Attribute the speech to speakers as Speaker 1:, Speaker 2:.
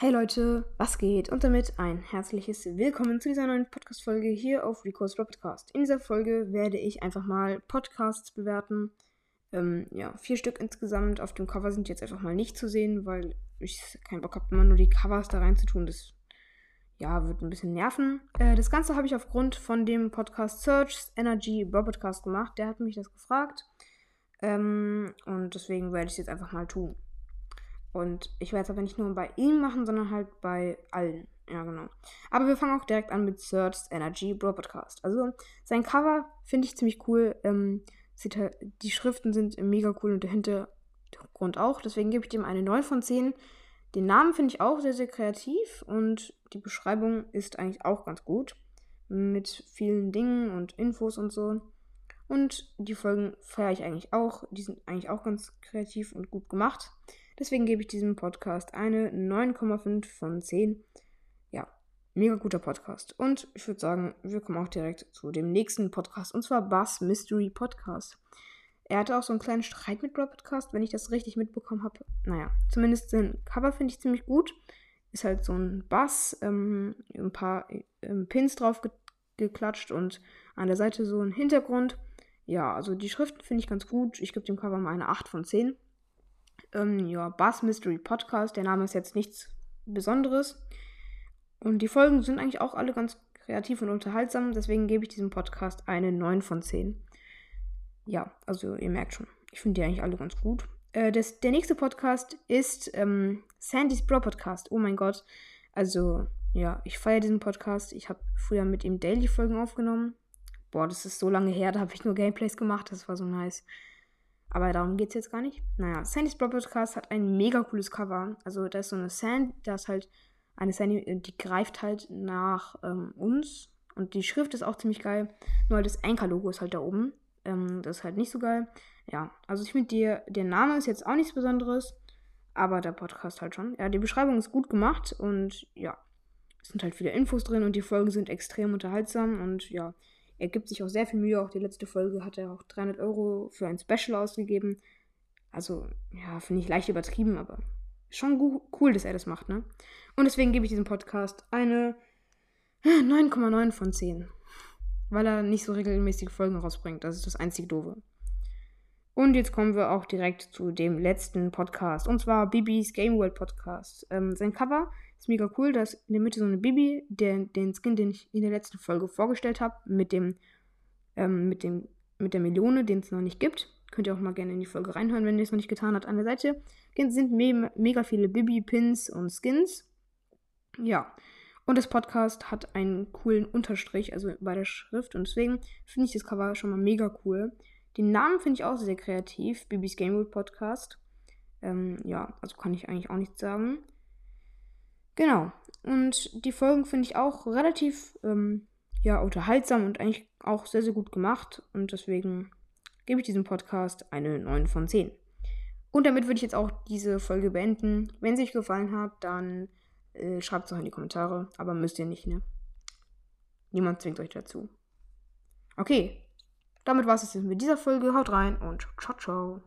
Speaker 1: Hey Leute, was geht? Und damit ein herzliches Willkommen zu dieser neuen Podcast-Folge hier auf Rico's Podcast. In dieser Folge werde ich einfach mal Podcasts bewerten. Ähm, ja, vier Stück insgesamt. Auf dem Cover sind jetzt einfach mal nicht zu sehen, weil ich keinen Bock habe, immer nur die Covers da reinzutun. Das ja, wird ein bisschen nerven. Äh, das Ganze habe ich aufgrund von dem Podcast Search Energy Podcast gemacht. Der hat mich das gefragt. Ähm, und deswegen werde ich es jetzt einfach mal tun. Und ich werde es aber nicht nur bei ihm machen, sondern halt bei allen. Ja, genau. Aber wir fangen auch direkt an mit Search Energy Bro Podcast. Also sein Cover finde ich ziemlich cool. Ähm, halt, die Schriften sind mega cool und der Hintergrund auch. Deswegen gebe ich dem eine 9 von 10. Den Namen finde ich auch sehr, sehr kreativ und die Beschreibung ist eigentlich auch ganz gut. Mit vielen Dingen und Infos und so. Und die Folgen feiere ich eigentlich auch. Die sind eigentlich auch ganz kreativ und gut gemacht. Deswegen gebe ich diesem Podcast eine 9,5 von 10. Ja, mega guter Podcast. Und ich würde sagen, wir kommen auch direkt zu dem nächsten Podcast. Und zwar Bass Mystery Podcast. Er hatte auch so einen kleinen Streit mit Bro Podcast, wenn ich das richtig mitbekommen habe. Naja, zumindest den Cover finde ich ziemlich gut. Ist halt so ein Bass, ähm, ein paar ähm, Pins drauf ge geklatscht und an der Seite so ein Hintergrund. Ja, also die Schriften finde ich ganz gut. Ich gebe dem Cover mal eine 8 von 10. Ähm, ja, Bass Mystery Podcast. Der Name ist jetzt nichts Besonderes. Und die Folgen sind eigentlich auch alle ganz kreativ und unterhaltsam. Deswegen gebe ich diesem Podcast eine 9 von 10. Ja, also ihr merkt schon. Ich finde die eigentlich alle ganz gut. Äh, das, der nächste Podcast ist ähm, Sandys Bro Podcast. Oh mein Gott. Also, ja, ich feiere diesen Podcast. Ich habe früher mit ihm Daily-Folgen aufgenommen. Boah, das ist so lange her, da habe ich nur Gameplays gemacht. Das war so nice. Aber darum geht es jetzt gar nicht. Naja, Sandys Brawl Podcast hat ein mega cooles Cover. Also da ist so eine Sand, da ist halt eine Sandy, äh, die greift halt nach ähm, uns. Und die Schrift ist auch ziemlich geil. Nur halt das Anchor-Logo ist halt da oben. Ähm, das ist halt nicht so geil. Ja, also ich finde, der, der Name ist jetzt auch nichts Besonderes. Aber der Podcast halt schon. Ja, die Beschreibung ist gut gemacht. Und ja, es sind halt viele Infos drin. Und die Folgen sind extrem unterhaltsam. Und ja, er gibt sich auch sehr viel Mühe. Auch die letzte Folge hat er auch 300 Euro für ein Special ausgegeben. Also, ja, finde ich leicht übertrieben, aber schon cool, dass er das macht, ne? Und deswegen gebe ich diesem Podcast eine 9,9 von 10. Weil er nicht so regelmäßige Folgen rausbringt. Das ist das einzige Doofe. Und jetzt kommen wir auch direkt zu dem letzten Podcast. Und zwar Bibis Game World Podcast. Ähm, sein Cover ist mega cool. Da ist in der Mitte so eine Bibi, der, den Skin, den ich in der letzten Folge vorgestellt habe, mit dem, ähm, mit dem, mit der Melone, den es noch nicht gibt. Könnt ihr auch mal gerne in die Folge reinhören, wenn ihr es noch nicht getan habt. An der Seite sind me mega viele Bibi-Pins und Skins. Ja. Und das Podcast hat einen coolen Unterstrich, also bei der Schrift. Und deswegen finde ich das Cover schon mal mega cool. Den Namen finde ich auch sehr kreativ. Bibis Game World Podcast. Ähm, ja, also kann ich eigentlich auch nichts sagen. Genau. Und die Folgen finde ich auch relativ ähm, ja, unterhaltsam und eigentlich auch sehr, sehr gut gemacht. Und deswegen gebe ich diesem Podcast eine 9 von 10. Und damit würde ich jetzt auch diese Folge beenden. Wenn sie euch gefallen hat, dann äh, schreibt es auch in die Kommentare. Aber müsst ihr nicht, ne? Niemand zwingt euch dazu. Okay, damit war es jetzt mit dieser Folge. Haut rein und ciao, ciao.